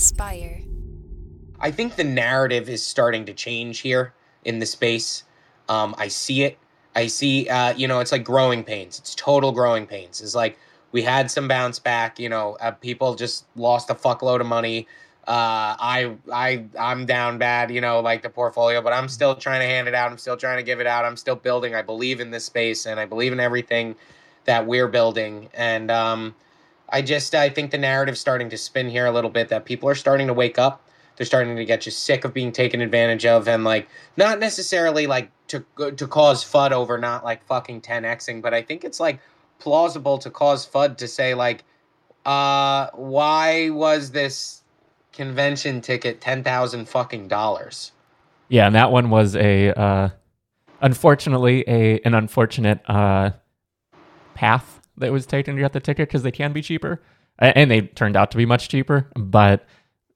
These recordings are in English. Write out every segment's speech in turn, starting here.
SPYR. I think the narrative is starting to change here in the space. Um, I see it. I see, uh, you know, it's like growing pains. It's total growing pains. It's like we had some bounce back. You know, uh, people just lost a fuckload of money. Uh, I, I, I'm down bad. You know, like the portfolio, but I'm still trying to hand it out. I'm still trying to give it out. I'm still building. I believe in this space, and I believe in everything that we're building. And um, I just, I think the narrative's starting to spin here a little bit. That people are starting to wake up they're starting to get just sick of being taken advantage of and like not necessarily like to to cause fud over not like fucking 10xing but i think it's like plausible to cause fud to say like uh why was this convention ticket 10,000 fucking dollars yeah and that one was a uh unfortunately a an unfortunate uh path that was taken to get the ticket because they can be cheaper and they turned out to be much cheaper but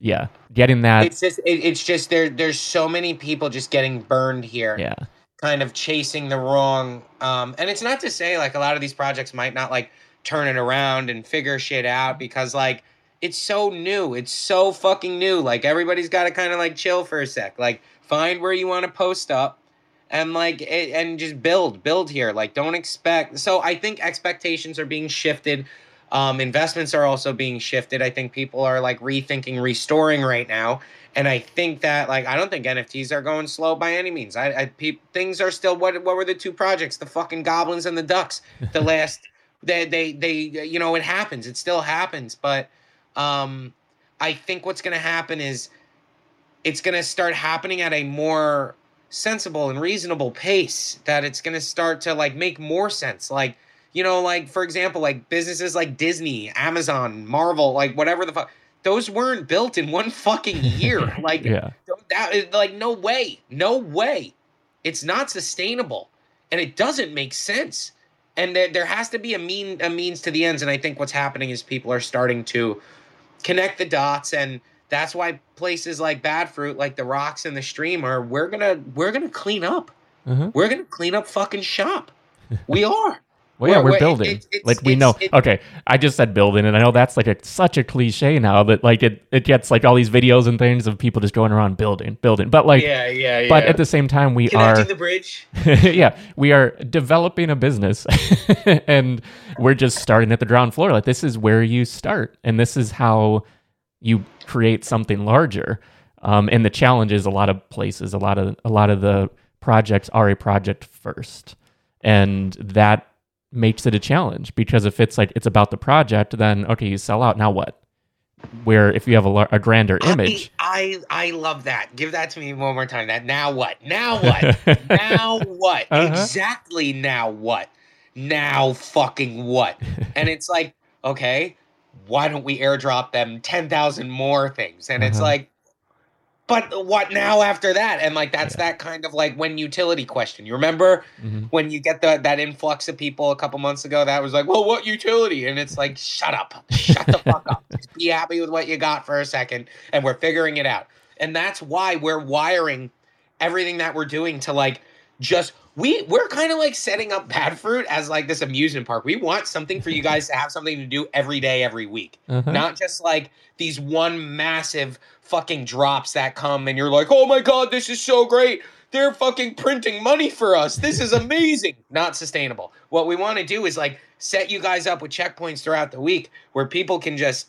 yeah, getting that. It's just it, it's just there. There's so many people just getting burned here. Yeah, kind of chasing the wrong. Um, and it's not to say like a lot of these projects might not like turn it around and figure shit out because like it's so new. It's so fucking new. Like everybody's got to kind of like chill for a sec. Like find where you want to post up and like it, and just build build here like don't expect so i think expectations are being shifted um, investments are also being shifted. I think people are like rethinking restoring right now. And I think that like I don't think NFTs are going slow by any means. I, I pe- things are still what what were the two projects? The fucking goblins and the ducks. The last they they they you know it happens. It still happens, but um I think what's going to happen is it's going to start happening at a more sensible and reasonable pace that it's going to start to like make more sense. Like you know, like for example, like businesses like Disney, Amazon, Marvel, like whatever the fuck. Those weren't built in one fucking year. Like yeah. that is like no way. No way. It's not sustainable. And it doesn't make sense. And there, there has to be a mean a means to the ends. And I think what's happening is people are starting to connect the dots and that's why places like Bad Froot, like the rocks and the stream are we're gonna we're gonna clean up. Mm-hmm. We're gonna clean up fucking shop. We are. Well, yeah, we're, we're building. It, like we know. okay, I just said building, and I know that's like a, such a cliche now that like it, it gets like all these videos and things of people just going around building, building. But like, yeah, yeah, yeah. But at the same time, we Connecting are the bridge. yeah, we are developing a business, and we're just starting at the ground floor. Like this is where you start, and this is how you create something larger. Um, and the challenge is a lot of places, a lot of a lot of the projects are a project first, and that makes it a challenge because if it's like it's about the project, then okay, you sell out. Now what? Where if you have a, a grander image, I, I, I love that. Give that to me one more time. That now what? Now what? now what? Uh-huh. Exactly. Now what? Now fucking what? and it's like okay, why don't we airdrop them ten thousand more things? And uh-huh. it's like but what now after that? And like that's yeah. that kind of like when utility question. You remember mm-hmm. when you get the, that influx of people a couple months ago that was like, well, what utility? And it's like, shut up, shut the fuck up. Just be happy with what you got for a second, and we're figuring it out. And that's why we're wiring everything that we're doing to like just we we're kind of like setting up Bad Froot as like this amusement park. We want something for you guys to have something to do every day, every week, uh-huh. not just like these one massive fucking drops that come and you're like, oh my god, this is so great. They're fucking printing money for us. This is amazing. not sustainable. What we want to do is like set you guys up with checkpoints throughout the week where people can just.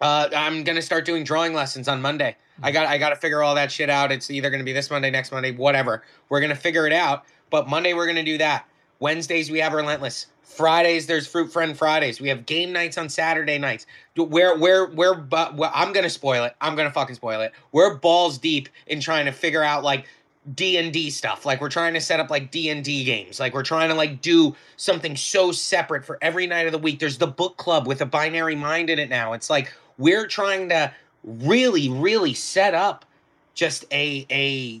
Uh, I'm gonna start doing drawing lessons on Monday. I got I got to figure all that shit out. It's either going to be this Monday, next Monday, whatever. We're going to figure it out. But Monday we're going to do that. Wednesdays we have Relentless. Fridays there's Froot Fren Fridays. We have game nights on Saturday nights. Where where where but I'm going to spoil it. I'm going to fucking spoil it. We're balls deep in trying to figure out like D&D stuff. Like we're trying to set up like D&D games. Like we're trying to like do something so separate for every night of the week. There's the book club with a binary mind in it now. It's like we're trying to really, really set up just a a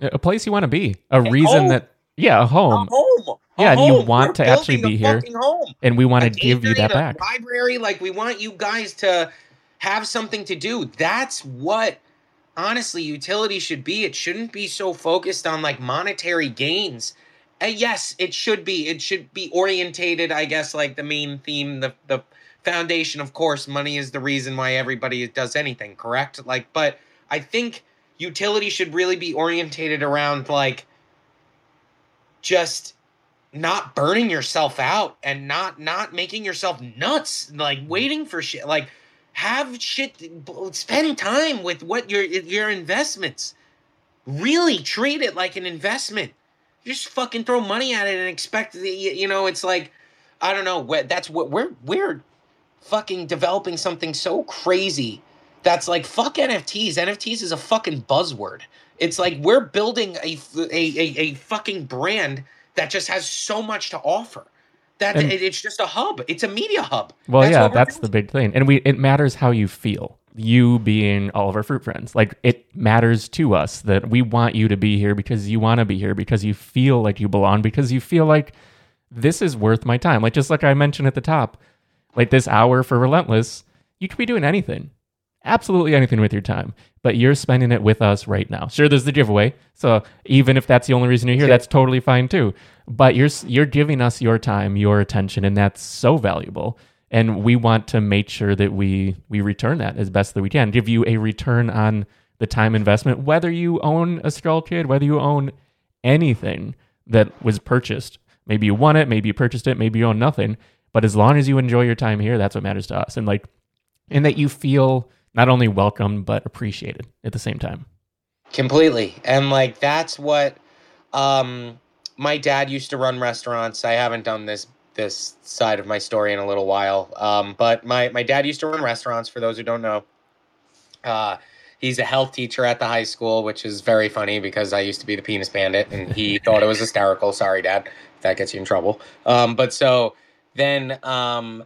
a place you want to be, a, a reason home. that yeah, a home, a home. A yeah, home. and you want We're to actually be here, home. and we want to give you that back. Library, like we want you guys to have something to do. That's what honestly utility should be. It shouldn't be so focused on like monetary gains uh, yes, it should be. It should be orientated, I guess, like the main theme, the the foundation. Of course, money is the reason why everybody does anything. Correct? Like, but I think utility should really be orientated around like just not burning yourself out and not not making yourself nuts like waiting for shit like have shit spend time with what your your investments. Really treat it like an investment. Just fucking throw money at it and expect the, you know it's like i don't know that's what we're we're fucking developing something so crazy that's like fuck nfts nfts is a fucking buzzword. It's like we're building a a, a, a fucking brand that just has so much to offer. That and, it's just a hub. It's a media hub. Well, that's yeah, that's doing. the big thing. And we it matters how you feel. You being all of our froot frens. Like it matters to us that we want you to be here because you want to be here because you feel like you belong because you feel like this is worth my time. Like just like I mentioned at the top, like this hour for Relentless, you could be doing anything absolutely anything with your time, but you're spending it with us right now. Sure, there's the giveaway. So even if that's the only reason you're here, that's totally fine too. But you're you're giving us your time, your attention, and that's so valuable. And we want to make sure that we we return that as best that we can. Give you a return on the time investment, whether you own a SkullKid, whether you own anything that was purchased. Maybe you won it, maybe you purchased it, maybe you own nothing. But as long as you enjoy your time here, that's what matters to us. And like, and that you feel not only welcomed but appreciated at the same time. Completely. And like that's what um my dad used to run restaurants. I haven't done this this side of my story in a little while. Um but my my dad used to run restaurants for those who don't know. Uh he's a health teacher at the high school, which is very funny because I used to be the penis bandit and he thought it was hysterical. Sorry, dad. That gets you in trouble. Um but so then um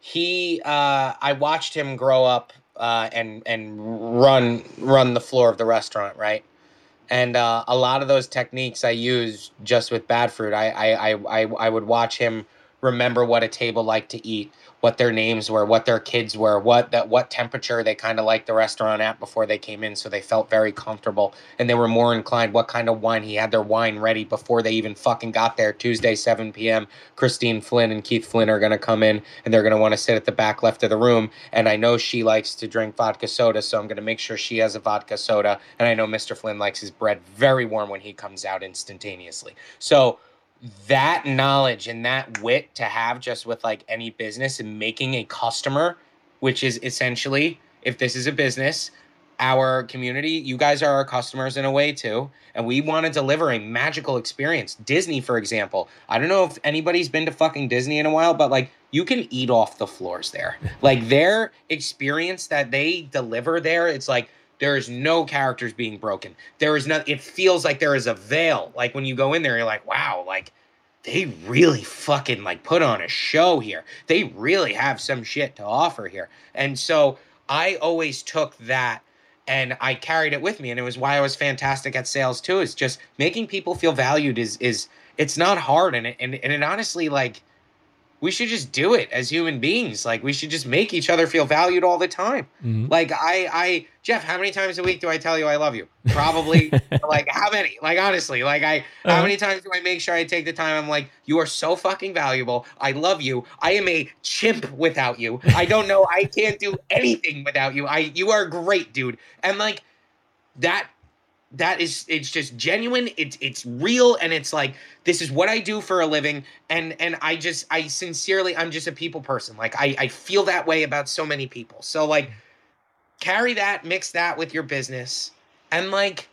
he uh I watched him grow up uh, and and run run the floor of the restaurant, right? And uh, a lot of those techniques I use just with bad froot. I I, I, I would watch him remember what a table liked to eat, what their names were, what their kids were, what that what temperature they kind of liked the restaurant at before they came in, so they felt very comfortable and they were more inclined. What kind of wine he had their wine ready before they even fucking got there. Tuesday, 7 p.m. Christine Flynn and Keith Flynn are gonna come in and they're gonna want to sit at the back left of the room. And I know she likes to drink vodka soda, so I'm gonna make sure she has a vodka soda. And I know Mr. Flynn likes his bread very warm when he comes out instantaneously. So that knowledge and that wit to have just with like any business and making a customer, which is essentially, if this is a business, our community, you guys are our customers in a way too. And we want to deliver a magical experience. Disney, for example, I don't know if anybody's been to fucking Disney in a while, but like you can eat off the floors there. like their experience that they deliver there, it's like there is no characters being broken. There is not. It feels like there is a veil. Like when you go in there, you're like, wow, like they really fucking like put on a show here. They really have some shit to offer here. And so I always took that and I carried it with me, and it was why I was fantastic at sales too. Is just making people feel valued. Is is it's not hard, and it, and and it honestly like we should just do it as human beings. Like we should just make each other feel valued all the time. Mm-hmm. Like I, I, Jeff, how many times a week do I tell you I love you? Probably like how many? Like honestly, like I, uh-huh. how many times do I make sure I take the time? I'm like, you are so fucking valuable. I love you. I am a chimp without you. I don't know. I can't do anything without you. I, you are great, dude. And like that that is it's just genuine it's it's real and it's like this is what i do for a living and and i just i sincerely i'm just a people person like i i feel that way about so many people. So like carry that mix that with your business and like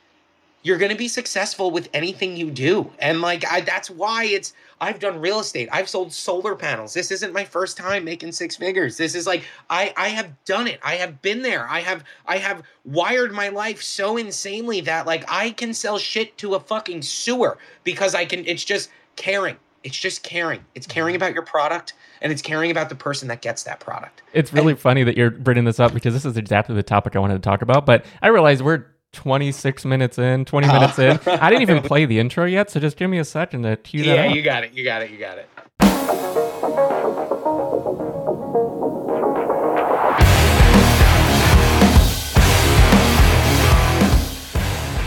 you're going to be successful with anything you do. And like I that's why it's I've done real estate. I've sold solar panels. This isn't my first time making six figures. This is like I I have done it. I have been there. I have I have wired my life so insanely that like I can sell shit to a fucking sewer because I can it's just caring. It's just caring. It's mm-hmm. caring about your product and it's caring about the person that gets that product. It's really and, funny that you're bringing this up because this is exactly the topic I wanted to talk about. But I realize we're 26 minutes in, 20 minutes in. Oh. I didn't even play the intro yet, so just give me a second to cue yeah, that Yeah, you got it. You got it. You got it.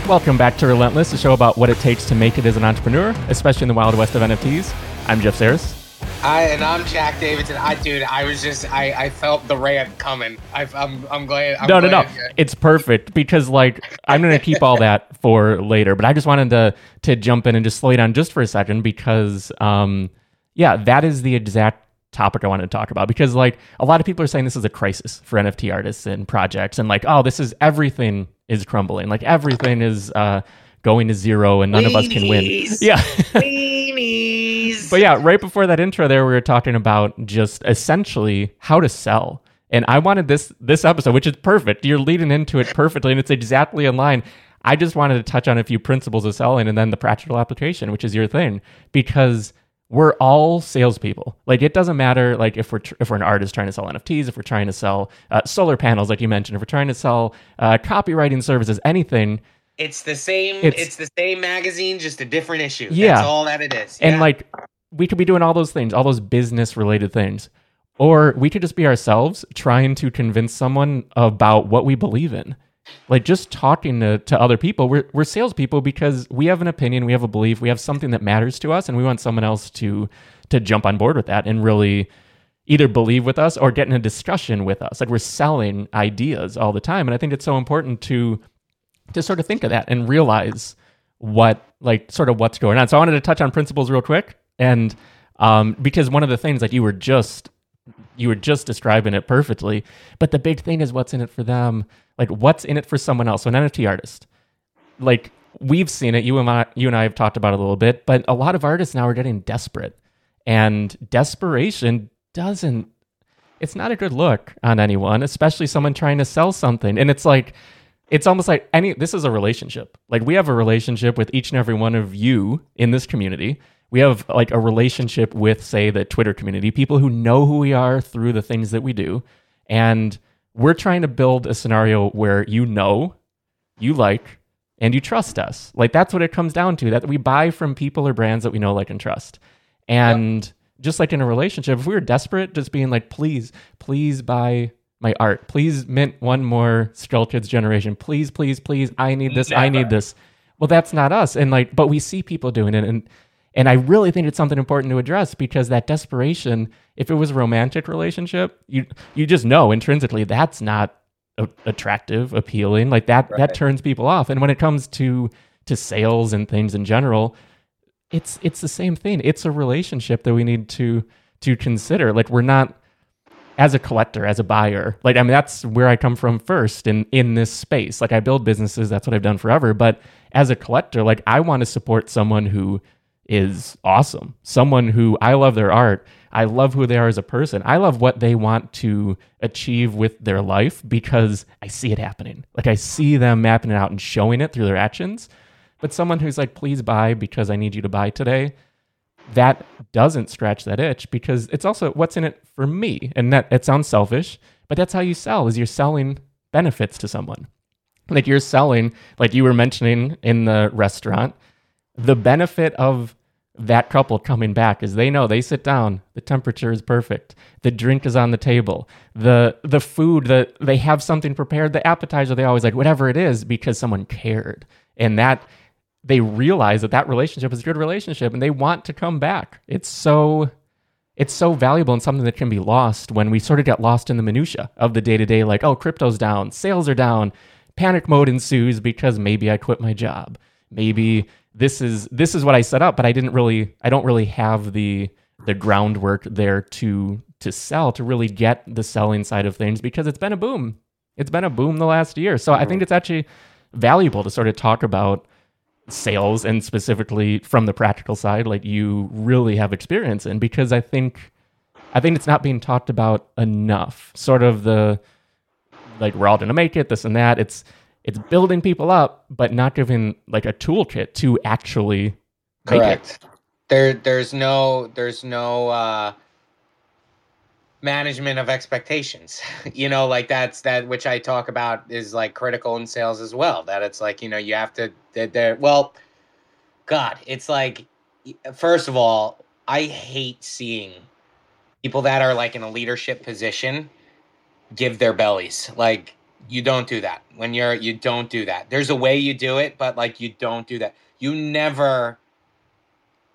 Welcome back to Relentless, a show about what it takes to make it as an entrepreneur, especially in the wild west of NFTs. I'm Jeff Sarris. I and I'm Jack Davidson. I dude, I was just I I felt the rant coming. I, am I'm glad. I'm no, glad no, no. It's perfect because like I'm gonna keep all that for later. But I just wanted to to jump in and just slow you down just for a second because um yeah, that is the exact topic I wanted to talk about because like a lot of people are saying this is a crisis for NFT artists and projects and like oh this is everything is crumbling. Like everything is uh, going to zero and none Weenies. of us can win. Yeah. but yeah, right before that intro there, we were talking about just essentially how to sell. And I wanted this this episode, which is perfect. You're leading into it perfectly, and it's exactly in line. I just wanted to touch on a few principles of selling and then the practical application, which is your thing, because we're all salespeople. Like it doesn't matter like if we're tr- if we're an artist trying to sell NFTs, if we're trying to sell uh, solar panels, like you mentioned, if we're trying to sell uh, copywriting services, anything. It's the same. It's, it's, the same magazine, just a different issue. Yeah, that's all that it is. And yeah. like we could be doing all those things, all those business related things, or we could just be ourselves trying to convince someone about what we believe in like just talking to, to other people we're, we're salespeople because we have an opinion we have a belief we have something that matters to us and we want someone else to to jump on board with that and really either believe with us or get in a discussion with us like we're selling ideas all the time and i think it's so important to to sort of think of that and realize what like sort of what's going on so i wanted to touch on principles real quick and um, because one of the things that you were just you were just describing it perfectly but the big thing is what's in it for them like, what's in it for someone else? So, an NFT artist, like we've seen it. You and I, you and I have talked about it a little bit, but a lot of artists now are getting desperate, and desperation doesn't. It's not a good look on anyone, especially someone trying to sell something. And it's like, it's almost like any. This is a relationship. Like we have a relationship with each and every one of you in this community. We have like a relationship with, say, the Twitter community, people who know who we are through the things that we do, and we're trying to build a scenario where you know, you like, and you trust us. Like that's what it comes down to. That we buy from people or brands that we know, like, and trust. And yep. just like in a relationship, if we were desperate, just being like, please, please buy my art. Please mint one more SkullKids generation. Please, please, please. I need this. Never. I need this. Well, that's not us. And like, but we see people doing it, and and I really think it's something important to address because that desperation, if it was a romantic relationship, you you just know intrinsically that's not a- attractive, appealing. Like that right. that turns people off. And when it comes to to sales and things in general, it's it's the same thing. It's a relationship that we need to to consider. Like we're not as a collector, as a buyer. Like I mean that's where I come from first in in this space. Like I build businesses, that's what I've done forever, but as a collector, like I want to support someone who is awesome. Someone who I love their art. I love who they are as a person. I love what they want to achieve with their life because I see it happening. Like I see them mapping it out and showing it through their actions. But someone who's like, please buy because I need you to buy today, that doesn't scratch that itch because it's also what's in it for me. And that it sounds selfish, but that's how you sell is you're selling benefits to someone. Like you're selling, like you were mentioning in the restaurant, the benefit of that couple coming back is they know they sit down the temperature is perfect the drink is on the table the the food that they have something prepared the appetizer they always like whatever it is because someone cared and that they realize that that relationship is a good relationship and they want to come back it's so it's so valuable and something that can be lost when we sort of get lost in the minutia of the day to day like oh crypto's down sales are down panic mode ensues because maybe i quit my job maybe this is this is what I set up, but I didn't really I don't really have the the groundwork there to to sell to really get the selling side of things because it's been a boom. It's been a boom the last year. So I think it's actually valuable to sort of talk about sales and specifically from the practical side like you really have experience in because I think I think it's not being talked about enough. Sort of the like we're all to make it this and that. It's it's building people up, but not giving like a toolkit to actually correct. There, there's no, there's no uh, management of expectations. you know, like that's that which I talk about is like critical in sales as well. That it's like you know you have to. There, well, God, it's like first of all, I hate seeing people that are like in a leadership position give their bellies like You don't do that. When you're you don't do that. There's a way you do it, but like you don't do that. You never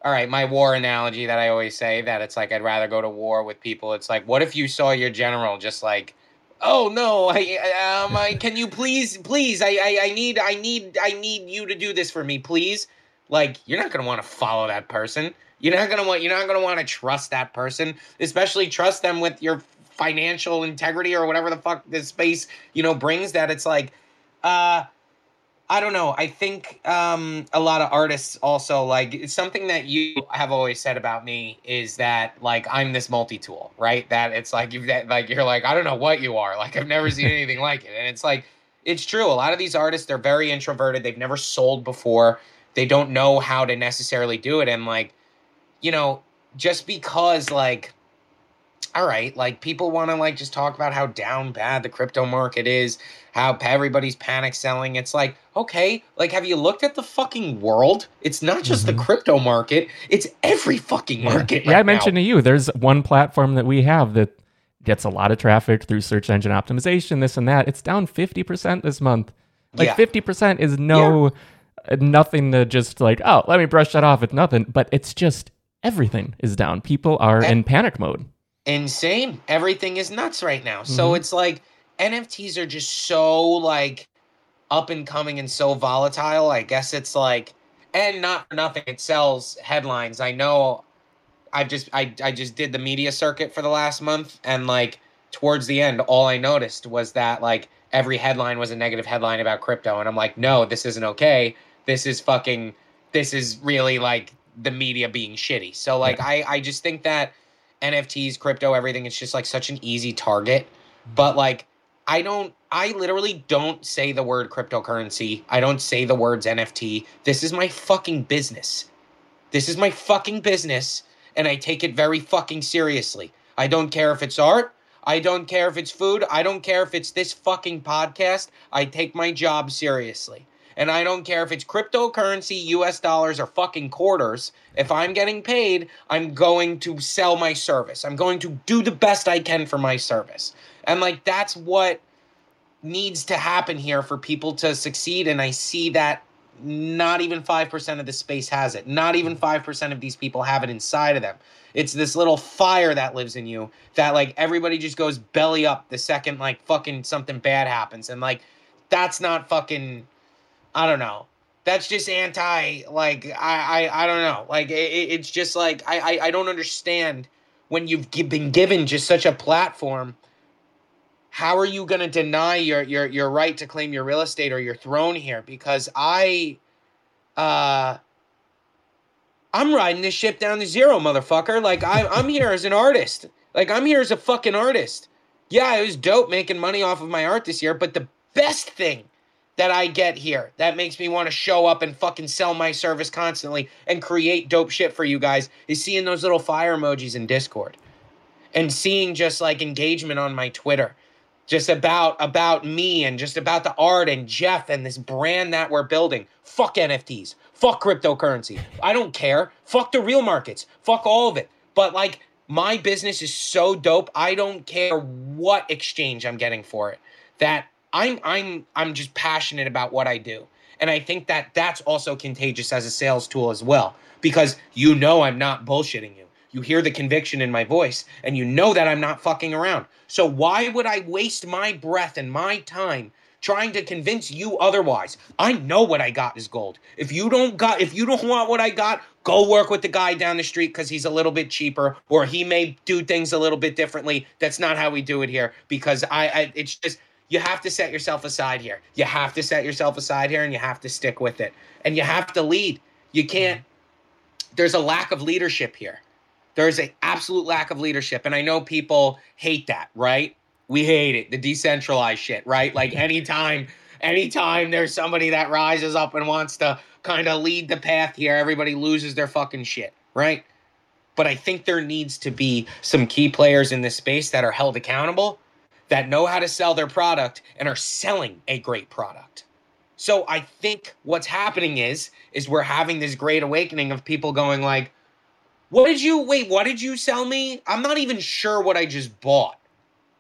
all right, my war analogy that I always say that it's like I'd rather go to war with people. It's like, what if you saw your general just like, oh no, I, um, I can you please, please, I, I, I need, I need, I need you to do this for me, please. Like, you're not gonna want to follow that person. You're not gonna want, you're not gonna want to trust that person, especially trust them with your financial integrity or whatever the fuck this space, you know, brings. That it's like, uh I don't know. I think um, a lot of artists also like something that you have always said about me is that like I'm this multi-tool, right? That it's like you've that like you're like I don't know what you are. Like I've never seen anything like it, and it's like it's true. A lot of these artists they're very introverted. They've never sold before. They don't know how to necessarily do it, and like you know, just because like all right, like people want to like just talk about how down bad the crypto market is, how everybody's panic selling. It's like, okay, like have you looked at the fucking world? It's not just mm-hmm. the crypto market, it's every fucking market. Yeah, right yeah I mentioned to you, there's one platform that we have that gets a lot of traffic through search engine optimization, this and that. It's down 50% this month. Like yeah. 50% is no yeah. nothing to just like, oh, let me brush that off. It's nothing, but it's just everything is down. People are and- in panic mode insane. Everything is nuts right now. Mm-hmm. So it's like NFTs are just so like up and coming and so volatile. I guess it's like and not for nothing it sells headlines. I know I've just I I just did the media circuit for the last month and like towards the end all I noticed was that like every headline was a negative headline about crypto and I'm like, "No, this isn't okay. This is fucking this is really like the media being shitty." So like I I just think that NFTs, crypto, everything. It's just like such an easy target. But like, I don't, I literally don't say the word cryptocurrency. I don't say the words NFT. This is my fucking business. This is my fucking business. And I take it very fucking seriously. I don't care if it's art. I don't care if it's food. I don't care if it's this fucking podcast. I take my job seriously. And I don't care if it's cryptocurrency, US dollars, or fucking quarters. If I'm getting paid, I'm going to sell my service. I'm going to do the best I can for my service. And like, that's what needs to happen here for people to succeed. And I see that not even 5% of the space has it. Not even 5% of these people have it inside of them. It's this little fire that lives in you that like everybody just goes belly up the second like fucking something bad happens. And like, that's not fucking I don't know. That's just anti. Like I, I, I don't know. Like it, it's just like I, I, I don't understand when you've been given just such a platform. How are you going to deny your, your your right to claim your real estate or your throne here? Because I, uh, I'm riding this ship down to zero, motherfucker. Like I, I'm here as an artist. Like I'm here as a fucking artist. Yeah, it was dope making money off of my art this year, but the best thing that I get here that makes me want to show up and fucking sell my service constantly and create dope shit for you guys is seeing those little fire emojis in Discord and seeing just like engagement on my Twitter just about about me and just about the art and Jeff and this brand that we're building. Fuck NFTs. Fuck cryptocurrency. I don't care. Fuck the real markets. Fuck all of it. But like my business is so dope. I don't care what exchange I'm getting for it. That I'm I'm I'm just passionate about what I do. And I think that that's also contagious as a sales tool as well because you know I'm not bullshitting you. You hear the conviction in my voice and you know that I'm not fucking around. So why would I waste my breath and my time trying to convince you otherwise? I know what I got is gold. If you don't got if you don't want what I got, go work with the guy down the street cuz he's a little bit cheaper or he may do things a little bit differently. That's not how we do it here because I, I it's just you have to set yourself aside here. You have to set yourself aside here and you have to stick with it. And you have to lead. You can't there's a lack of leadership here. There's an absolute lack of leadership. And I know people hate that, right? We hate it. The decentralized shit, right? Like anytime anytime there's somebody that rises up and wants to kind of lead the path here, everybody loses their fucking shit, right? But I think there needs to be some key players in this space that are held accountable that know how to sell their product and are selling a great product. So I think what's happening is is we're having this great awakening of people going like, "What did you wait, what did you sell me? I'm not even sure what I just bought."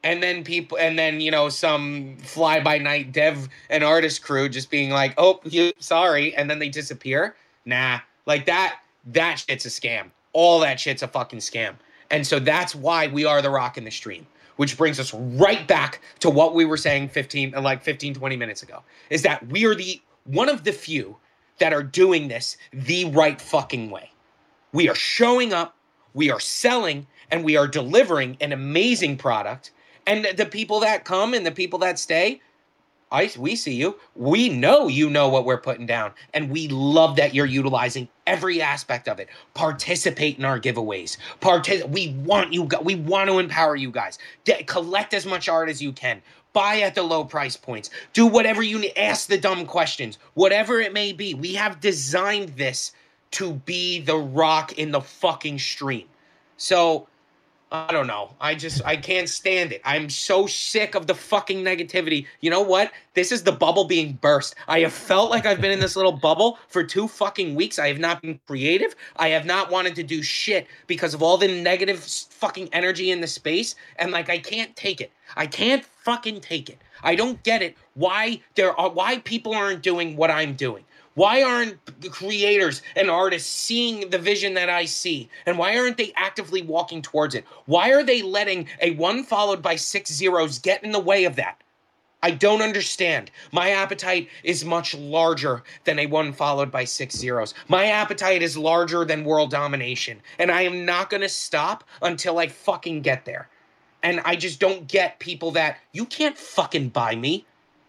and then people and then you know some fly by night dev and artist crew just being like oh you sorry and then they disappear nah like that that shit's a scam all that shit's a fucking scam and so that's why we are the rock in the stream which brings us right back to what we were saying 15 uh, like 15 20 minutes ago is that we are the one of the few that are doing this the right fucking way. We are showing up we are selling and we are delivering an amazing product. And the people that come and the people that stay, I we see you. We know you know what we're putting down, and we love that you're utilizing every aspect of it. Participate in our giveaways. Partic- we want you. We want to empower you guys. De- collect as much art as you can. Buy at the low price points. Do whatever you need. Ask the dumb questions. Whatever it may be. We have designed this to be the rock in the fucking stream. So I don't know. I just I can't stand it. I'm so sick of the fucking negativity. You know what? This is the bubble being burst. I have felt like I've been in this little bubble for two fucking weeks. I have not been creative. I have not wanted to do shit because of all the negative fucking energy in the space and like I can't take it. I can't fucking take it. I don't get it. Why there are why people aren't doing what I'm doing. Why aren't the creators and artists seeing the vision that I see? And why aren't they actively walking towards it? Why are they letting a one followed by six zeros get in the way of that? I don't understand. My appetite is much larger than a one followed by six zeros. My appetite is larger than world domination. And I am not going to stop until I fucking get there. And I just don't get people that you can't fucking buy me.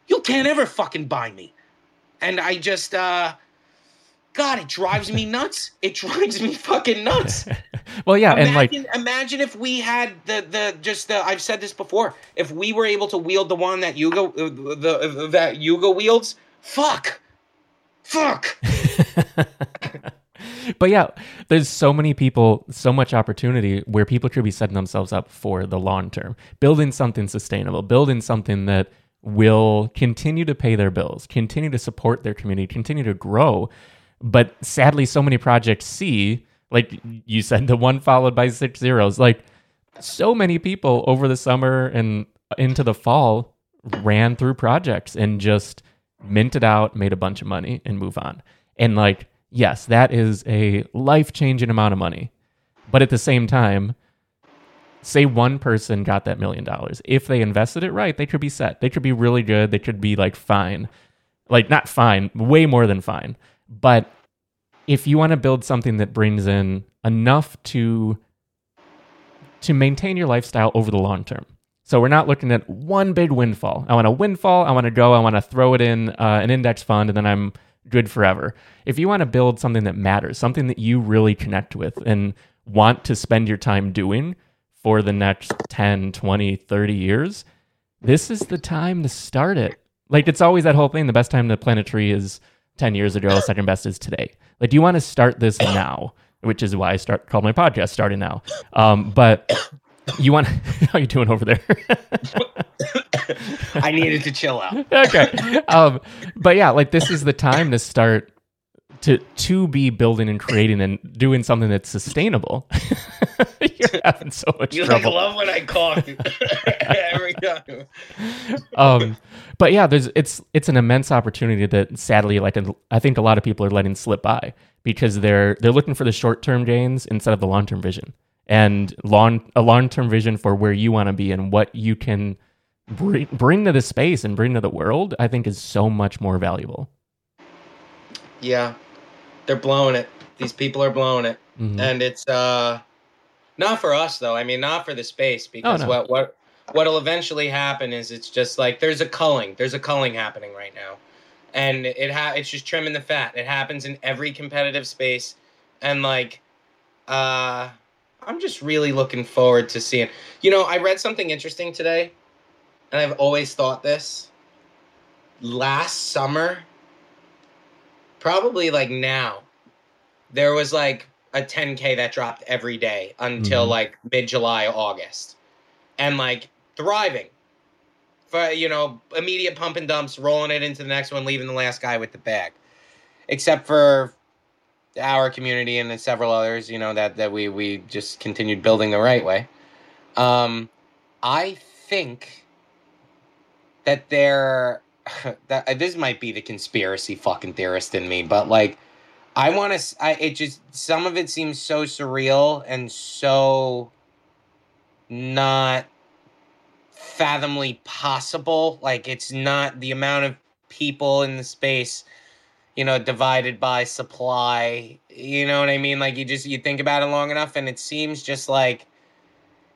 You can't ever fucking buy me and I just uh God, it drives me nuts. It drives me fucking nuts. well, yeah, imagine, and like imagine if we had the the just the I've said this before. If we were able to wield the one that Yuga uh, the uh, that Yuga wields, fuck, fuck. but yeah, there's so many people, so much opportunity where people could be setting themselves up for the long term, building something sustainable, building something that will continue to pay their bills, continue to support their community, continue to grow. But sadly, so many projects see, like you said, the one followed by six zeros. Like so many people over the summer and into the fall ran through projects and just minted out, made a bunch of money, and move on. And like, yes, that is a life changing amount of money. But at the same time, say one person got that million dollars. If they invested it right, they could be set. They could be really good. They could be like fine. Like not fine, way more than fine. But if you want to build something that brings in enough to to maintain your lifestyle over the long term. So we're not looking at one big windfall. I want a windfall. I want to go. I want to throw it in uh, an index fund, and then I'm good forever. If you want to build something that matters, something that you really connect with and want to spend your time doing, for the next 10, 20, 30 years, this is the time to start it. Like it's always that whole thing. The best time to plant a tree is 10 years ago. Second best is today. Like, do you want to start this now? Which is why I start called my podcast starting now. Um, but you want how you doing over there? I needed to chill out. okay. Um, but yeah, like this is the time to start to to be building and creating and doing something that's sustainable. You're having so much you trouble. like love when I cough every time. Um, but yeah, there's it's it's an immense opportunity that sadly, like I think a lot of people are letting slip by because they're they're looking for the short term gains instead of the long term vision and long a long term vision for where you want to be and what you can bring bring to the space and bring to the world. I think is so much more valuable. Yeah, they're blowing it. These people are blowing it, mm-hmm. and it's uh, not for us though. I mean, not for the space because oh, no. what what what'll eventually happen is it's just like there's a culling. There's a culling happening right now, and it ha- it's just trimming the fat. It happens in every competitive space, and like, uh, I'm just really looking forward to seeing. You know, I read something interesting today, and I've always thought this. Last summer, probably like now, there was like a 10k that dropped every day until mm-hmm. like mid July, August, and like thriving. For you know, immediate pump and dumps, rolling it into the next one, leaving the last guy with the bag. Except for our community and several others, you know, that that we we just continued building the right way. Um, I think that there that this might be the conspiracy fucking theorist in me, but like I want to I it just some of it seems so surreal and so not fathomly possible. Like it's not the amount of people in the space, you know, divided by supply. You know what I mean? Like you just you think about it long enough and it seems just like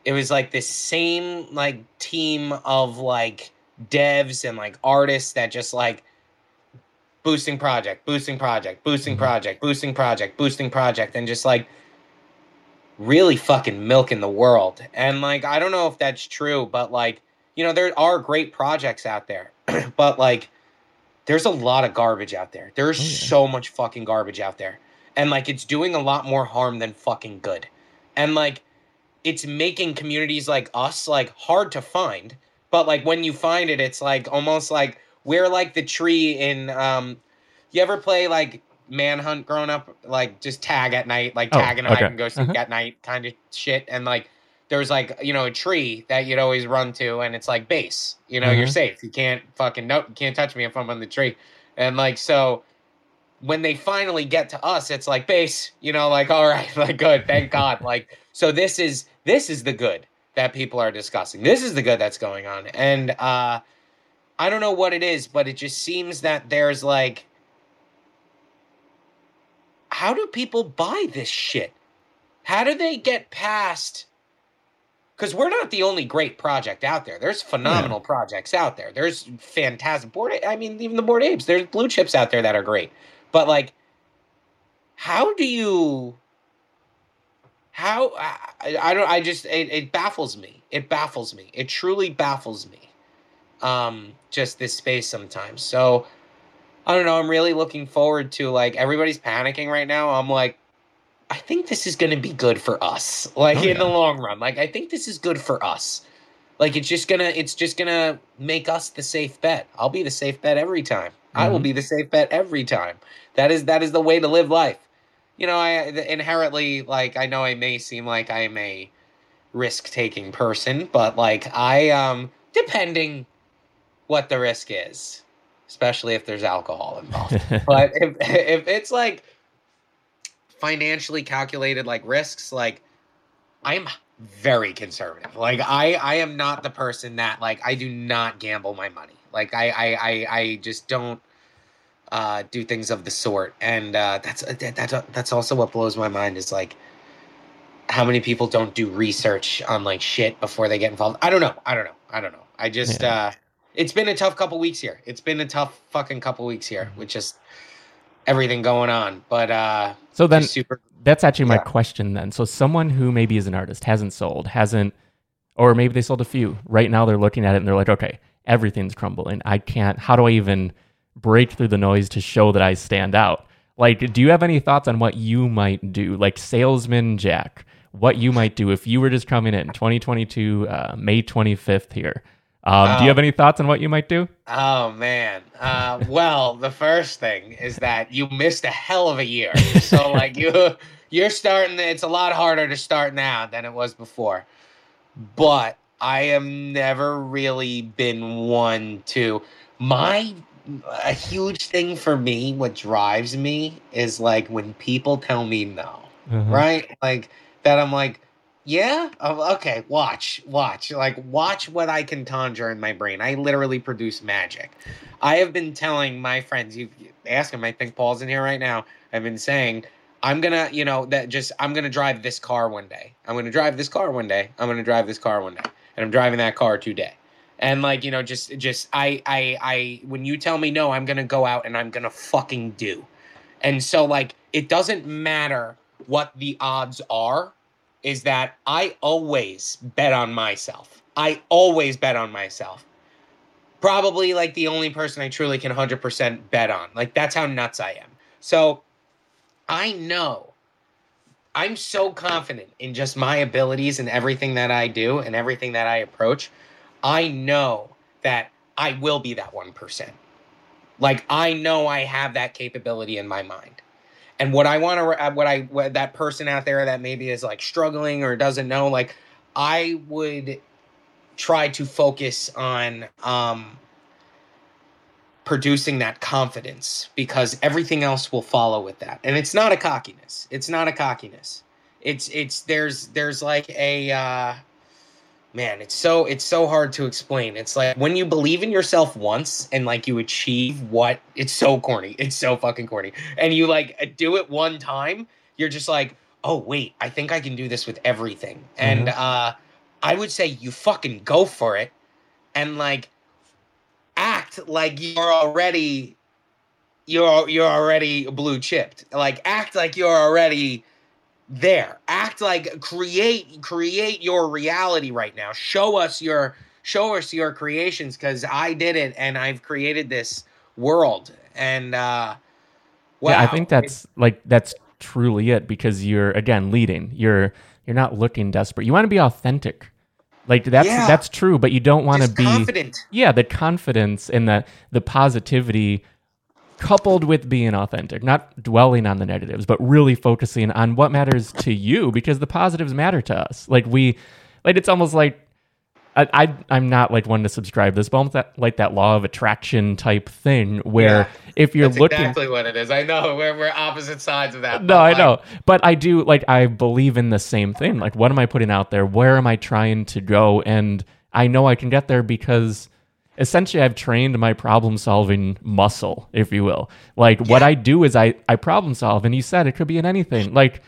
it was like this same like team of like devs and like artists that just like boosting project, boosting project, boosting mm-hmm. project, boosting project, boosting project, and just like really fucking milking the world. And like, I don't know if that's true, but like, you know, there are great projects out there, but like, there's a lot of garbage out there. There's oh, yeah. so much fucking garbage out there. And like, it's doing a lot more harm than fucking good. And like, it's making communities like us like hard to find. But like, when you find it, it's like almost like we're like the tree in, um, you ever play like manhunt growing up, like just tag at night, like oh, tag and hide and go sleep uh-huh. at night kind of shit. And like there's like, you know, a tree that you'd always run to and it's like base. You know, you're mm-hmm. safe. You can't fucking nope, you can't touch me if I'm on the tree. And like so when they finally get to us, it's like base, you know, like all right, like good, thank God. Like so this is this is the good that people are discussing. This is the good that's going on. And uh I don't know what it is, but it just seems that there's like how do people buy this shit? How do they get past? Because we're not the only great project out there. There's phenomenal yeah. projects out there. There's fantastic board. I mean, even the Bored Apes. There's blue chips out there that are great. But like, how do you? How I, I don't. I just it, it baffles me. It baffles me. It truly baffles me. Um, just this space sometimes. So I don't know. I'm really looking forward to like everybody's panicking right now. I'm like, I think this is going to be good for us. Like oh, in yeah. the long run, like I think this is good for us. Like it's just gonna, it's just gonna make us the safe bet. I'll be the safe bet every time. Mm-hmm. I will mm-hmm. be the safe bet every time. That is that is the way to live life. You know, I inherently like I know I may seem like I am a risk taking person, but like I um depending what the risk is especially if there's alcohol involved. but if if it's like financially calculated like risks, like I'm very conservative. Like I I am not the person that like I do not gamble my money. Like I I I, I just don't uh, do things of the sort. And uh, that's that's that's also what blows my mind is like how many people don't do research on like shit before they get involved. I don't know. I don't know. I don't know. I just yeah. uh it's been a tough couple weeks here. It's been a tough fucking couple weeks here with just everything going on. But uh so then super that's actually my yeah. question then. So someone who maybe is an artist hasn't sold, hasn't or maybe they sold a few. Right now they're looking at it and they're like, "Okay, everything's crumbling. I can't how do I even break through the noise to show that I stand out?" Like, do you have any thoughts on what you might do? Like salesman Jack, what you might do if you were just coming in 2022 uh, May 25th here um, oh. Do you have any thoughts on what you might do? Oh man. Uh, well, the first thing is that you missed a hell of a year. So like you, you're starting. It's a lot harder to start now than it was before. But I have never really been one to my a huge thing for me. What drives me is like when people tell me no, mm-hmm. right? Like that. I'm like yeah. Oh, okay. Watch. Watch. Like watch what I can conjure in my brain. I literally produce magic. I have been telling my friends. You ask him. I think Paul's in here right now. I've been saying. I'm gonna, you know, that just I'm gonna drive this car one day. I'm gonna drive this car one day. I'm gonna drive this car one day, and I'm driving that car today. And like, you know, just just I I I when you tell me no, I'm gonna go out and I'm gonna fucking do. And so like, it doesn't matter what the odds are is that I always bet on myself. I always bet on myself. Probably like the only person I truly can 100% bet on. Like that's how nuts I am. So I know I'm so confident in just my abilities and everything that I do and everything that I approach. I know that I will be that 1%. Like I know I have that capability in my mind. And what I want to, uh, what I, what that person out there that maybe is like struggling or doesn't know, like, I would try to focus on um, producing that confidence because everything else will follow with that. And it's not a cockiness. It's not a cockiness. It's it's there's there's like a uh, man. It's so it's so hard to explain. It's like when you believe in yourself once and like you achieve what it's so corny. It's so fucking corny. And you like do it one time, you're just like, oh wait, I think I can do this with everything. Mm-hmm. And uh I would say you fucking go for it and like act like you're already you're you're already blue chipped. Like act like you're already there. Act like create create your reality right now. Show us your show us your creations cuz I did it and I've created this world and uh wow. Yeah, I think that's like that's truly it because you're again leading. You're you're not looking desperate. You want to be authentic. Like that's yeah. that's true, but you don't want to be confident. Yeah, the confidence and the the positivity coupled with being authentic, not dwelling on the negatives, but really focusing on what matters to you because the positives matter to us. Like we like it's almost like I, I am not like one to subscribe this, but almost that, like that law of attraction type thing where yeah, if you're looking exactly what it is. I know we're we're opposite sides of that. No, I know, but I do like I believe in the same thing. Like, what am I putting out there? Where am I trying to go? And I know I can get there because essentially I've trained my problem solving muscle, if you will. Like yeah. what I do is I I problem solve, and you said it could be in anything. Like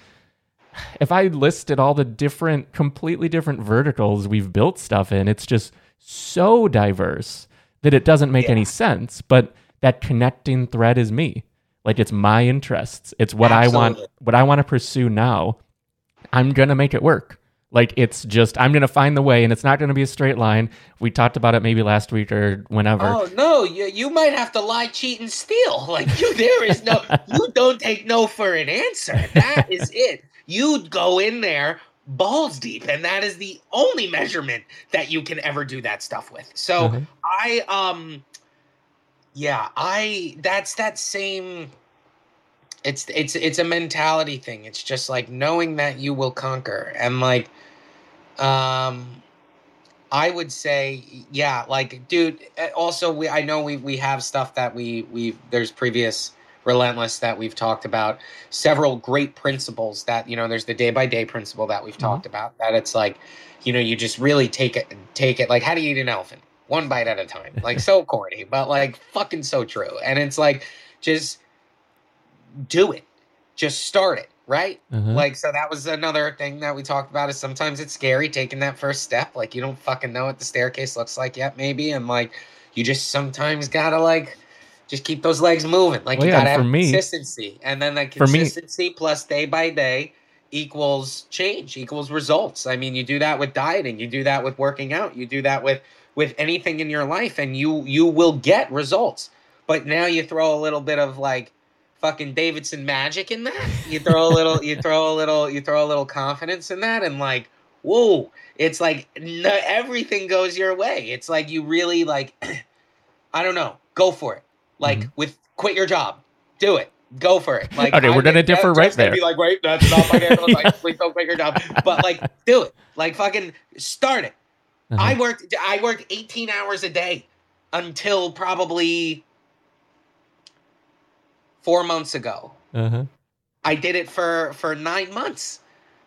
if I listed all the different, completely different verticals we've built stuff in, it's just so diverse that it doesn't make yeah. any sense. But that connecting thread is me. Like it's my interests. It's what Absolutely. I want. What I want to pursue now. I'm gonna make it work. Like it's just I'm gonna find the way, and it's not gonna be a straight line. We talked about it maybe last week or whenever. Oh no, you you might have to lie, cheat, and steal. Like you, there is no you don't take no for an answer. That is it you'd go in there balls deep and that is the only measurement that you can ever do that stuff with so mm-hmm. i um yeah i that's that same it's it's it's a mentality thing it's just like knowing that you will conquer and like um i would say yeah like dude eh, also we i know we we have stuff that we we there's previous relentless that we've talked about several great principles that you know there's the day by day principle that we've mm-hmm. talked about that it's like you know you just really take it take it like how do you eat an elephant one bite at a time like so corny but like fucking so true and it's like just do it just start it right mm-hmm. like so that was another thing that we talked about is sometimes it's scary taking that first step like you don't fucking know what the staircase looks like yet maybe and like you just sometimes gotta like just keep those legs moving. Like well, you yeah, gotta have me, consistency, and then that consistency me, plus day by day equals change, equals results. I mean, you do that with dieting, you do that with working out, you do that with with anything in your life, and you you will get results. But now you throw a little bit of like fucking Davidson magic in that. You throw a little, you throw a little, you throw a little confidence in that, and like, whoa, it's like everything goes your way. It's like you really like, I don't know, go for it like mm-hmm. with quit your job, do it, go for it. Like okay, we're gonna differ right there. Be like, wait, that's not my yeah. like, please don't quit your job. But like, do it. Like, fucking start it. Uh-huh. I worked. I worked 18 hours a day until probably four months ago. Uh-huh. I did it for for nine months.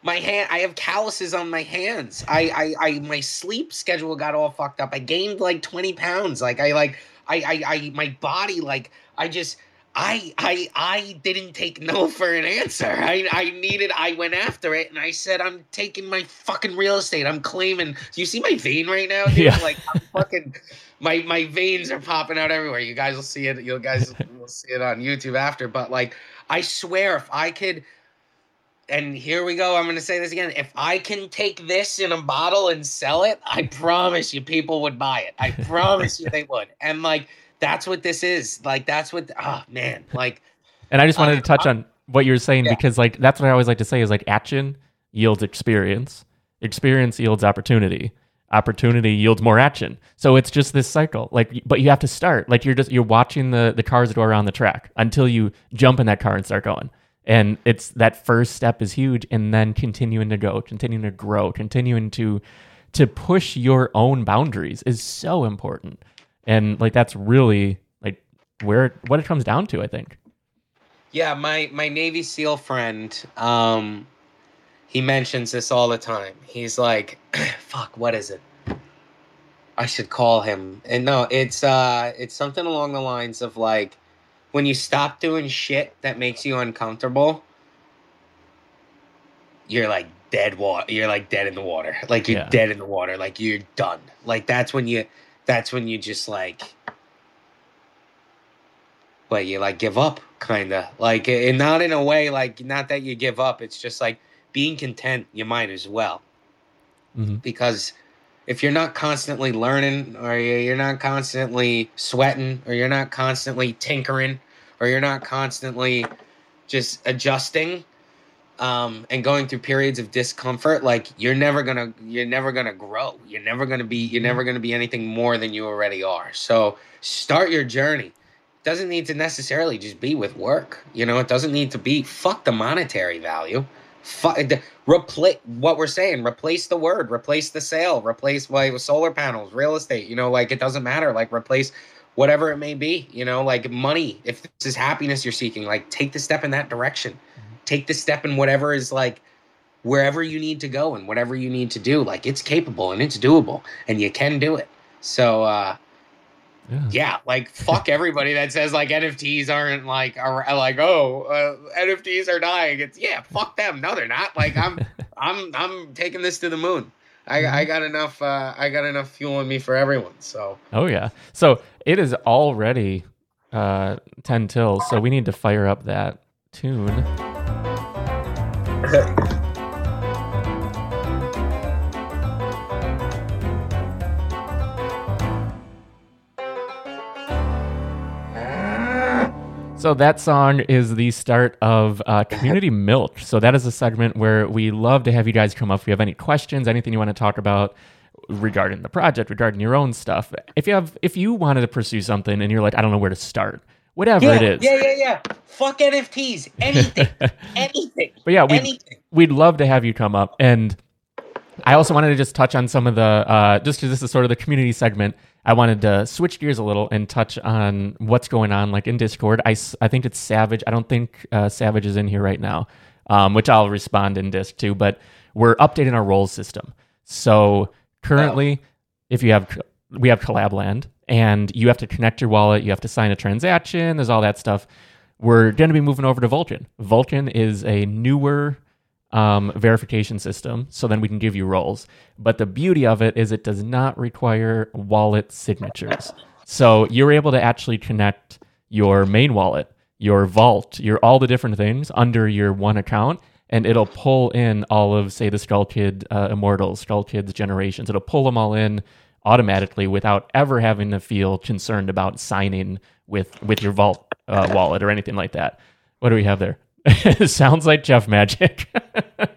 My hand, I have calluses on my hands. I, I, I, my sleep schedule got all fucked up. I gained like 20 pounds. Like I like I, I, I, my body, like, I just, I, I, I didn't take no for an answer. I, I needed, I went after it, and I said, I'm taking my fucking real estate. I'm claiming. Do you see my vein right now? Dude? Yeah. Like, I'm fucking, my, my veins are popping out everywhere. You guys will see it. You guys will see it on YouTube after. But like, I swear, if I could and here we go. I'm going to say this again. If I can take this in a bottle and sell it, I promise you people would buy it. I promise you they would. And like that's what this is. Like that's what oh man, like And I just wanted uh, to touch on what you were saying yeah. because like that's what I always like to say is like action yields experience. Experience yields opportunity. Opportunity yields more action. So it's just this cycle. Like but you have to start. Like you're just you're watching the the cars go around the track until you jump in that car and start going. And it's that first step is huge, and then continuing to go, continuing to grow, continuing to to push your own boundaries is so important. And like that's really like where what it comes down to, I think. Yeah, my my Navy SEAL friend, um, he mentions this all the time. He's like, "Fuck, what is it?" I should call him. And no, it's uh, it's something along the lines of like, when you stop doing shit that makes you uncomfortable, you're like dead water. You're like dead in the water. Like you're Yeah. dead in the water. Like you're done. Like that's when you. That's when you just like. But you like give up, kind of like, and not in a way like not that you give up. It's just like being content. You might as well. Hmm because if you're not constantly learning or you- you're not constantly sweating or you're not constantly tinkering or you're not constantly just adjusting um, and going through periods of discomfort like you're never gonna you're never gonna grow. You're never gonna be you're never gonna be anything more than you already are. So start your journey. Doesn't need to necessarily just be with work you know? It doesn't need to be fuck the monetary value fuck replace what we're saying replace the word replace the sale replace like solar panels real estate you know like it doesn't matter like replace whatever it may be you know like money if this is happiness you're seeking like take the step in that direction. Take the step in whatever is like wherever you need to go and whatever you need to do like it's capable and it's doable and you can do it. So uh Yeah. yeah, like fuck everybody that says like NFTs aren't like are like oh uh, NFTs are dying. It's yeah, fuck them. No, they're not. Like I'm I'm I'm taking this to the moon. I I got enough uh, I got enough fuel in me for everyone. So Oh yeah. So it is already uh 10 till, so we need to fire up that tune. So that song is the start of uh, Community Milk. So that is a segment where we love to have you guys come up. If you have any questions, anything you want to talk about regarding the project, regarding your own stuff. If you have, if you wanted to pursue something and you're like, I don't know where to start, whatever yeah, it is. yeah, yeah, yeah. Fuck NFTs. Anything, anything. But yeah, we anything. we'd love to have you come up. And I also wanted to just touch on some of the, uh, just because this is sort of the community segment, I wanted to switch gears a little and touch on what's going on, like in Discord. I, I think it's Savage. I don't think uh, Savage is in here right now, um, which I'll respond in Disc too. But we're updating our roles system. So currently, if you have, we have Collabland, and you have to connect your wallet, you have to sign a transaction. There's all that stuff. We're going to be moving over to Vulcan. Vulcan is a newer um, verification system, so then we can give you roles. But the beauty of it is it does not require wallet signatures. So you're able to actually connect your main wallet, your vault, your all the different things under your one account, and it'll pull in all of, say, the SkullKid uh, Immortals, SkullKids generations. It'll pull them all in automatically without ever having to feel concerned about signing with with your vault uh, wallet or anything like that. What do we have there? Sounds like Jeff Magic.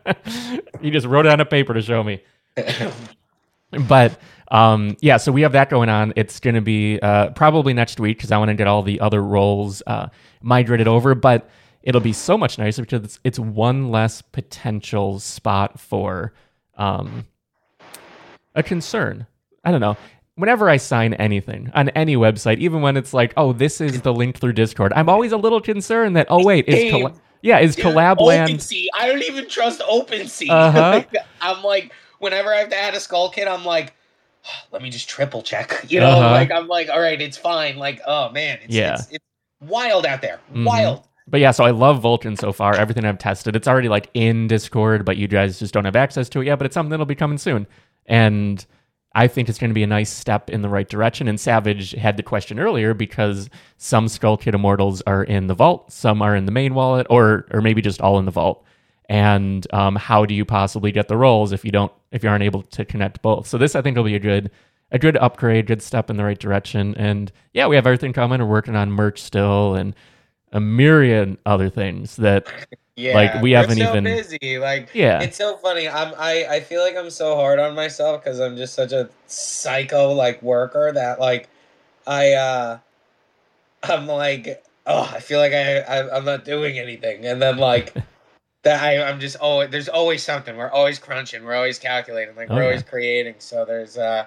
he just wrote it on a paper to show me. but um, yeah, so we have that going on. It's going to be uh, probably next week because I want to get all the other roles uh, migrated over. But it'll be so much nicer because it's, it's one less potential spot for um, a concern. I don't know. Whenever I sign anything on any website, even when it's like, "Oh, this is the link through Discord," I'm always a little concerned that, "Oh, wait, is colla- yeah, is Dude, Collabland?" OpenSea. I don't even trust OpenSea. Uh-huh. Like, I'm like, whenever I have to add a SkullKid, I'm like, let me just triple check. You know, Uh-huh. like I'm like, all right, it's fine. Like, oh man, it's, Yeah. it's, it's wild out there. Mhm. Wild. But yeah, so I love Vulcan so far. Everything I've tested, it's already like in Discord, but you guys just don't have access to it yet. But it's something that'll be coming soon, and I think it's going to be a nice step in the right direction. And Savage had the question earlier because some SkullKid Immortals are in the vault, some are in the main wallet, or or maybe just all in the vault. And um, how do you possibly get the roles if you don't if you aren't able to connect both? So this I think will be a good a good upgrade, good step in the right direction. And yeah, we have everything coming. We're working on merch still and a myriad other things that Yeah, Like, we haven't so even- busy. Like, Yeah. it's so funny. I'm I I feel like I'm so hard on myself because I'm just such a psycho like worker that like I uh I'm like oh I feel like I, I I'm not doing anything and then like that I, I'm just always there's always something. We're always crunching. We're always calculating. Like Oh, we're yeah. always creating. So there's uh,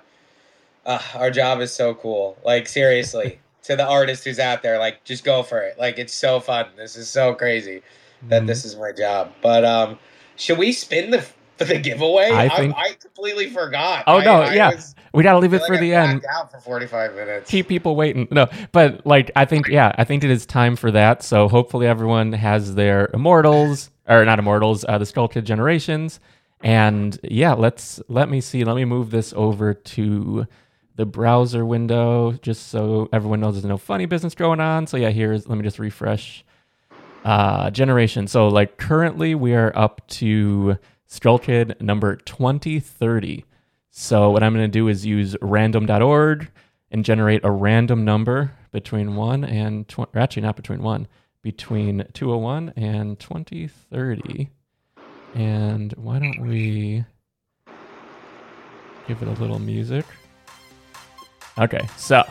uh, our job is so cool. Like seriously, to the artist who's out there, like just go for it. Like it's so fun. This is so crazy that Mhm. this is my job. But um, should we spin the for the giveaway? I think- I, completely forgot. Oh, I- no, I yeah. was- we got to leave it for like the end. Out for 45 minutes. keep people waiting. No, but like I think yeah, I think it is time for that. So hopefully everyone has their immortals or not immortals, uh, the SkullKid generations. And yeah, let's let me see. Let me move this over to the browser window just so everyone knows there's no funny business going on. So yeah, here's let me just refresh uh generation. So like currently we are up to SkullKid number 2030. So what I'm going to do is use random.org and generate a random number between 1 and 20, or actually not between 1, between 201 and 2030. And why don't we give it a little music? Okay, so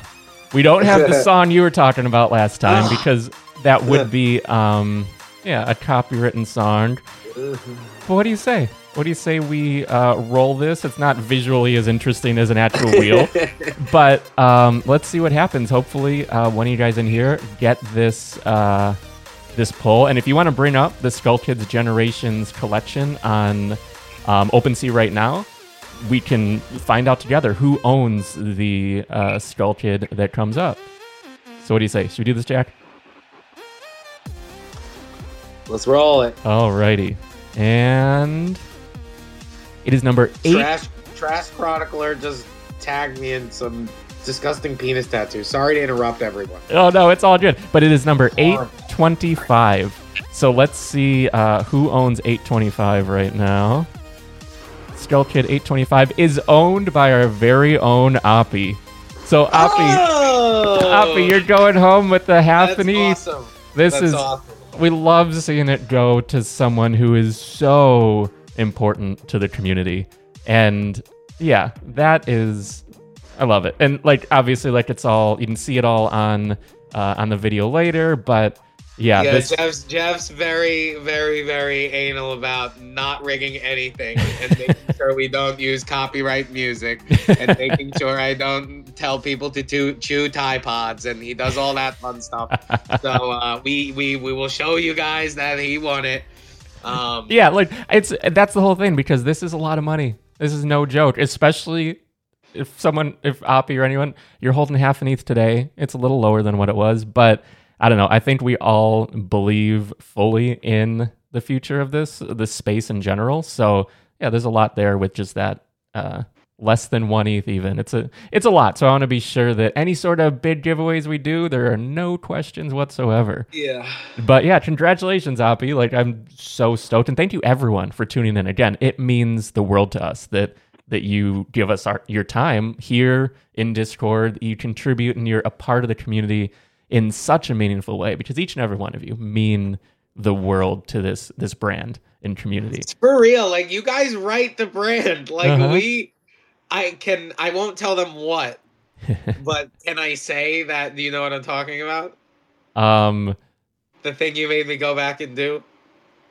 we don't have the song you were talking about last time because that would be um yeah, a copywritten song. But what do you say? What do you say we uh, roll this? It's not visually as interesting as an actual wheel, but um, let's see what happens. Hopefully, uh, one of you guys in here get this uh, this poll. And if you want to bring up the SkullKids Generations collection on um, OpenSea right now, we can find out together who owns the uh, SkullKid that comes up. So, what do you say? Should we do this, Jack? Let's roll it. Alrighty. And it is number eight. Trash Trash Chronicler just tagged me in some disgusting penis tattoo. Sorry to interrupt everyone. Oh no, it's all good. But it is number 825. So let's see uh, who owns 825 right now. SkullKid 825 is owned by our very own Oppie. So Oppie, oh! Oppie, you're going home with the half That's an awesome. This That's is awesome. we love seeing it go to someone who is so important to the community. And yeah, that is I love it. And like obviously like it's all you can see it all on uh, on the video later, but yeah, Yeah, this Jeff's Jeff's very, very, very anal about not rigging anything and making sure we don't use copyright music and making sure I don't tell people to chew, chew Tide Pods and he does all that fun stuff. So uh, we, we we will show you guys that he won it. Um, yeah, like it's that's the whole thing because this is a lot of money. This is no joke, especially if someone, if Oppie or anyone, you're holding half an ETH today. It's a little lower than what it was, but I don't know. I think we all believe fully in the future of this, this space in general. So yeah, there's a lot there with just that. Uh, less than one ETH even. It's a it's a lot. So I want to be sure that any sort of big giveaways we do, there are no questions whatsoever. yeah. But yeah, congratulations, Oppie. Like I'm so stoked, and thank you everyone for tuning in. Again, it means the world to us that that you give us our, your time here in Discord. You contribute, and you're a part of the community in such a meaningful way because each and every one of you mean the world to this this brand and community. It's for real. Like you guys write the brand. Like Uh-huh. we I can I won't tell them what, but can I say that do you know what I'm talking about? um, The thing you made me go back and do?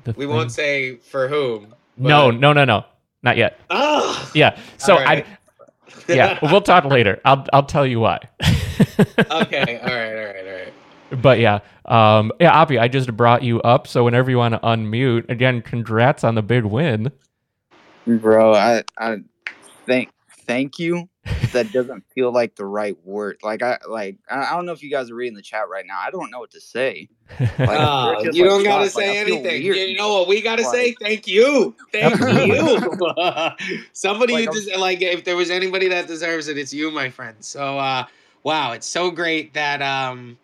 We thing- won't say for whom. No, but- no, no, no, not yet. Oh. Yeah. So Alright. I yeah, we'll talk later. I'll I'll tell you why. okay. All right. All right. All right. But yeah, um, yeah, Oppie, I just brought you up. So whenever you want to unmute, again, congrats on the big win. Bro, I I thank thank you. That doesn't feel like the right word. Like I like I I don't know if you guys are reading the chat right now. I don't know what to say. Like, it's just you like don't gotta shocked, say I feel anything. You know what we gotta Like- say? Thank you. Thank you. Somebody Like, who I'm- des- like if there was anybody that deserves it, it's you, my friend. So uh wow, it's so great that um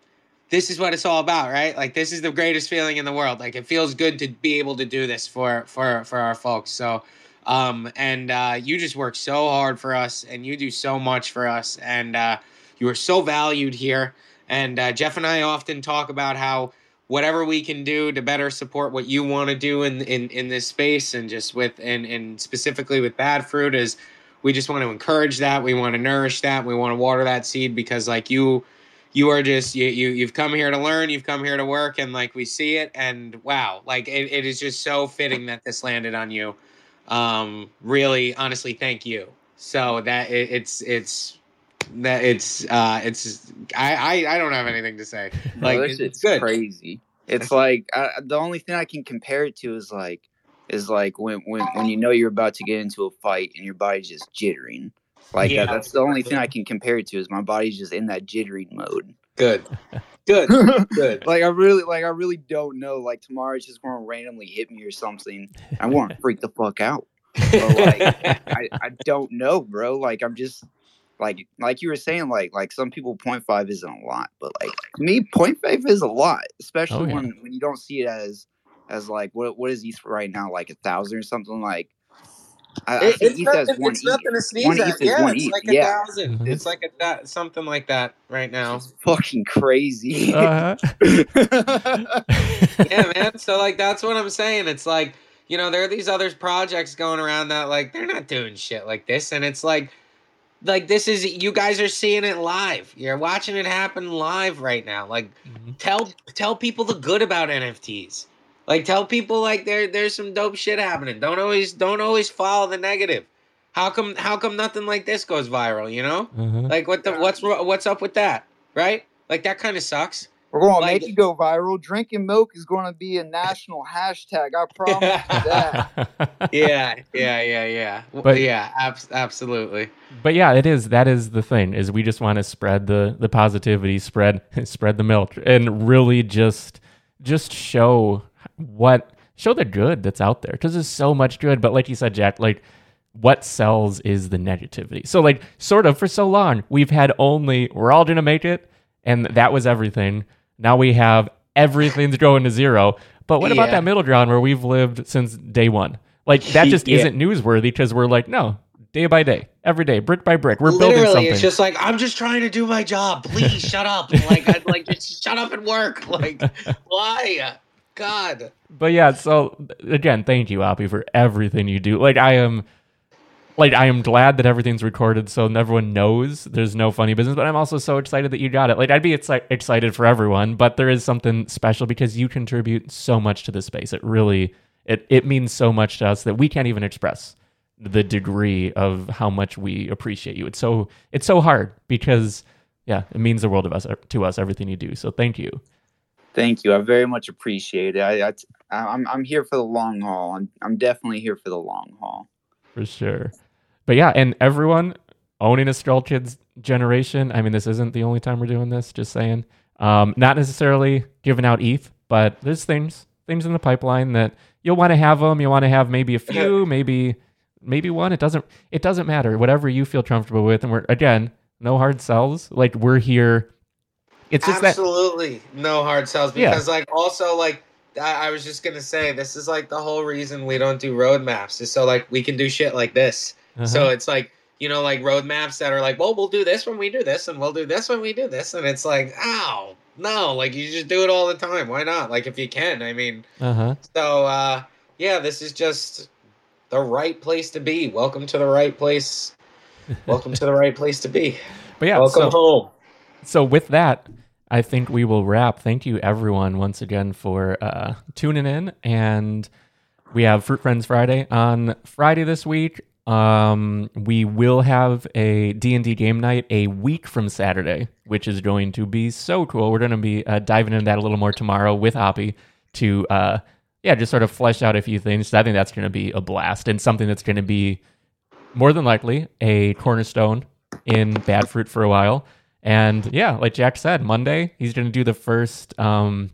this is what it's all about, right? Like this is the greatest feeling in the world. Like it feels good to be able to do this for for for our folks. So um and uh you just work so hard for us and you do so much for us and uh you are so valued here and uh, jeff and i often talk about how whatever we can do to better support what you want to do in, in in this space and just with and and specifically with bad froot is we just want to encourage that we want to nourish that we want to water that seed because like you you are just you, you you've come here to learn you've come here to work and like we see it and wow like it, it is just so fitting that this landed on you um really honestly thank you so that it, it's it's that it's uh it's I, I i don't have anything to say like it's, shit's good crazy. It's like I, the only thing I can compare it to is like is like when when when you know you're about to get into a fight and your body's just jittering. Like Yeah. that, that's the only thing I can compare it to is my body's just in that jittering mode. good good good like I really like I really don't know. Like tomorrow's just gonna randomly hit me or something. I want to freak the fuck out. So, like, I, I don't know, bro. Like I'm just like like you were saying, like like some people 0.5 isn't a lot, but like me 0.5 is a lot, especially Oh, yeah. when when you don't see it as as like what what is ETH right now, like a thousand or something like. I, I It- think it's, nothing, it's nothing to sneeze One at. Yeah, it's ETH. like a Yeah, 1000 Mhm. It's like a that something like that right now. it's fucking crazy. Uh-huh. yeah, man. So like that's what I'm saying. It's like you know there are these other projects going around that like they're not doing shit like this, and it's like like this is you guys are seeing it live. You're watching it happen live right now. Like Mhm. tell tell people the good about NFTs. Like tell people like there there's some dope shit happening. Don't always don't always follow the negative. How come how come nothing like this goes viral? You know, Uh-huh. like what the what's what's up with that? Right? Like that kind of sucks. We're going to Like- make it go viral. Drinking milk is going to be a national hashtag. I promise you that. yeah, yeah, yeah, yeah. But- yeah, abs- absolutely. but yeah, it is. That is the thing. Is we just want to spread the the positivity, spread spread the milk, and really just just show what show the good that's out there because there's so much good. But like you said, Jack, like what sells is the negativity. So like sort of for so long we've had only we're all gonna make it, and that was everything. Now we have everything's going to zero. But what about that middle ground where we've lived since day one? Like that just Yeah. isn't newsworthy because we're like, no, day by day, every day, brick by brick, we're building something. it's just like I'm just trying to do my job. Please shut up. Like, I, like just shut up and work. Like, why? God. But yeah, so again, thank you, Oppie, for everything you do. Like I am like I am glad that everything's recorded so everyone knows there's no funny business, but I'm also so excited that you got it. Like I'd be exci- excited for everyone, but there is something special because you contribute so much to this space. It really it it means so much to us that we can't even express the degree of how much we appreciate you. It's so it's so hard because yeah, it means the world of us to us everything you do. So thank you. Thank you. I very much appreciate it. I, I, I'm, I'm here for the long haul. I'm, I'm definitely here for the long haul. for sure. But yeah, and everyone owning a SkullKids generation. I mean, this isn't the only time we're doing this. Just saying, um, not necessarily giving out ETH, but there's things things in the pipeline that you'll want to have them. You want to have maybe a few, maybe maybe one. It doesn't it doesn't matter. Whatever you feel comfortable with, and we're again no hard sells. Like we're here. It's just that Absolutely no hard sells Yeah. because, like, also like. I I was just gonna say this is like the whole reason we don't do roadmaps is so like we can do shit like this. uh-huh. So it's like, you know, like roadmaps that are like, well, we'll do this when we do this, and we'll do this when we do this. And it's like, ow, no, like you just do it all the time. Why not? Like if you can, I mean, uh-huh. so uh yeah, this is just the right place to be. Welcome to the right place. Welcome to the right place to be. But yeah, Welcome so home. so with that, I think we will wrap. Thank you everyone once again for uh, tuning in, and we have Froot Frens Friday on Friday this week. Um, we will have a D and D game night a week from Saturday, which is going to be so cool. We're going to be uh, diving into that a little more tomorrow with Oppie to uh, yeah, just sort of flesh out a few things. I think that's going to be a blast and something that's going to be more than likely a cornerstone in Bad Froot for a while. And yeah, like Jack said, Monday he's going to do the first um,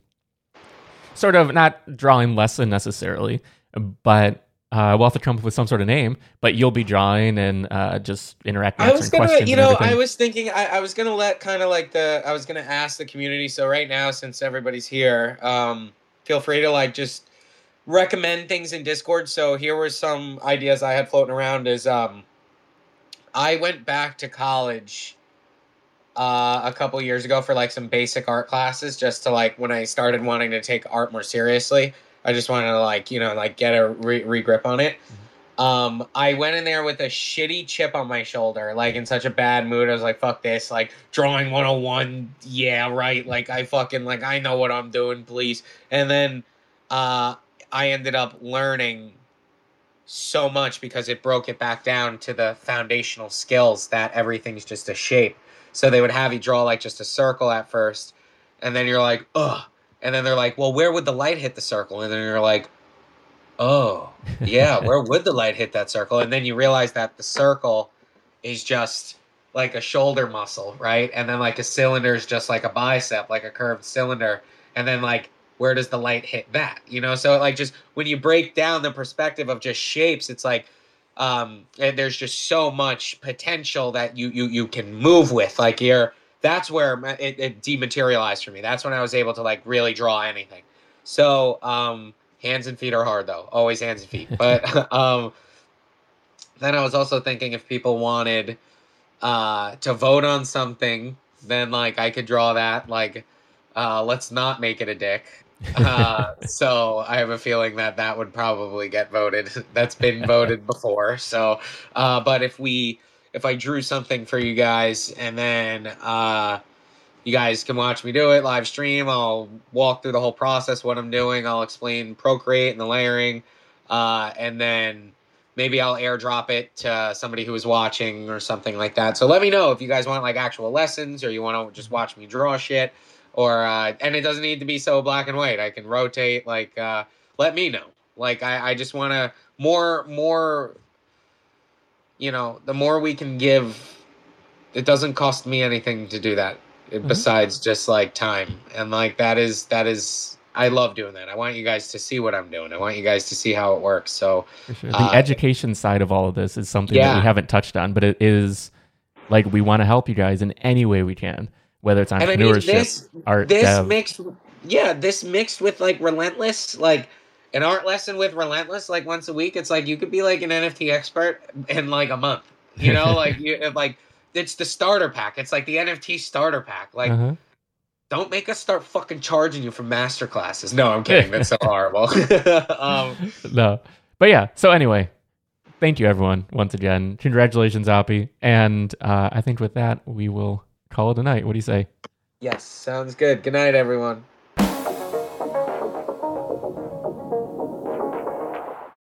sort of not drawing lesson necessarily, but uh, we'll have to come up with some sort of name. But you'll be drawing and uh, just interacting. I was gonna, you know. I was thinking, I, I was gonna let kind of like the, I was gonna ask the community. So right now, since everybody's here, um, feel free to like just recommend things in Discord. So here were some ideas I had floating around. Is um, I went back to college uh, a couple years ago for like some basic art classes, just to like when I started wanting to take art more seriously. I just wanted to like you know like get a re- re grip on it. Um, I went in there with a shitty chip on my shoulder, like in such a bad mood. I was like, fuck this, like drawing 101, yeah, right. Like I fucking like I know what I'm doing, please. And then uh I ended up learning so much because it broke it back down to the foundational skills that everything's just a shape. So they would have you draw like just a circle at first, and then you're like, ugh. And then they're like, well, where would the light hit the circle? And then you're like, oh, yeah, where would the light hit that circle? And then you realize that the circle is just like a shoulder muscle, right? And then like a cylinder is just like a bicep, like a curved cylinder. And then like where does the light hit that? You know, so like just when you break down the perspective of just shapes, it's like um and there's just so much potential that you you you can move with. Like you're that's where it, it dematerialized for me. That's when I was able to like really draw anything. So um hands and feet are hard though. Always hands and feet. But um then I was also thinking if people wanted uh to vote on something, then like I could draw that like uh, let's not make it a dick. Uh, so I have a feeling that that would probably get voted. That's been voted before. So, uh, but if we, if I drew something for you guys and then uh, you guys can watch me do it live stream, I'll walk through the whole process, what I'm doing. I'll explain Procreate and the layering, uh, and then maybe I'll airdrop it to somebody who is watching or something like that. So let me know if you guys want like actual lessons or you want to just watch me draw shit or uh, and it doesn't need to be so black and white. I can rotate. Like, uh, let me know. Like, I, I just want to more more. You know, the more we can give, it doesn't cost me anything to do that. Mm-hmm. Besides just like time and like that is that is I love doing that. I want you guys to see what I'm doing. I want you guys to see how it works. So sure. the uh, education side of all of this is something yeah. that we haven't touched on, but it is like we want to help you guys in any way we can whether it's entrepreneurship, I mean, this, art, this dev. mixed, yeah, this mixed with like relentless, like an art lesson with relentless, like once a week. It's like you could be like an NFT expert in like a month. You know, like you like it's the starter pack. It's like the NFT starter pack. Like. Uh-huh. Don't make us start fucking charging you for master classes. No, I'm kidding. That's so horrible. um, no, but yeah. So anyway, thank you everyone once again. Congratulations, Oppie. And uh, I think with that we will call it a night. What do you say? Yes, sounds good. Good night, everyone.